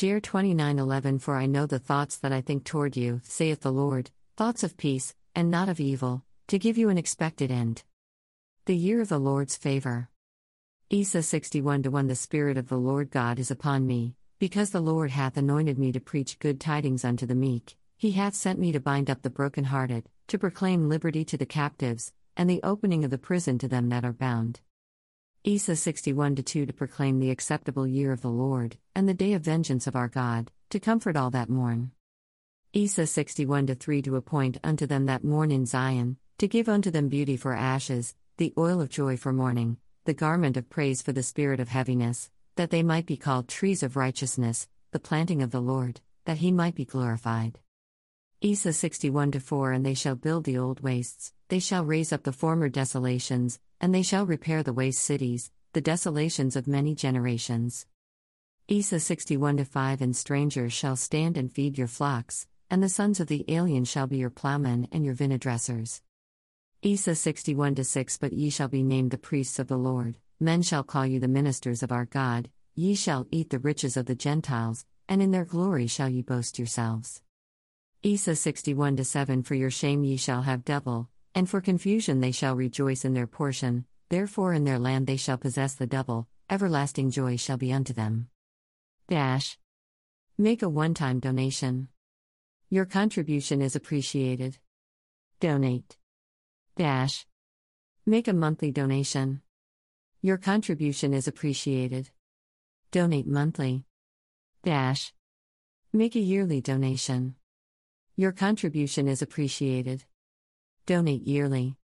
Jer 29:11 For I know the thoughts that I think toward you, saith the Lord, thoughts of peace, and not of evil, to give you an expected end. The year of the Lord's favor. Isa 61 1 The Spirit of the Lord God is upon me, because the Lord hath anointed me to preach good tidings unto the meek, he hath sent me to bind up the brokenhearted, to proclaim liberty to the captives, and the opening of the prison to them that are bound. Isa 61 2 To proclaim the acceptable year of the Lord, and the day of vengeance of our God, to comfort all that mourn. Isa 61 3 To appoint unto them that mourn in Zion, to give unto them beauty for ashes, the oil of joy for mourning, the garment of praise for the spirit of heaviness, that they might be called trees of righteousness, the planting of the Lord, that he might be glorified. Isa 61 4 And they shall build the old wastes, they shall raise up the former desolations, and they shall repair the waste cities, the desolations of many generations. Isa 61 5 And strangers shall stand and feed your flocks, and the sons of the alien shall be your plowmen and your vinedressers. Isa 61 6 But ye shall be named the priests of the Lord, men shall call you the ministers of our God, ye shall eat the riches of the Gentiles, and in their glory shall ye boast yourselves. Isa 61 7 For your shame ye shall have double, and for confusion they shall rejoice in their portion, therefore in their land they shall possess the double, everlasting joy shall be unto them. Dash. Make a one time donation. Your contribution is appreciated. Donate. Dash. Make a monthly donation. Your contribution is appreciated. Donate monthly. Dash. Make a yearly donation. Your contribution is appreciated. Donate yearly.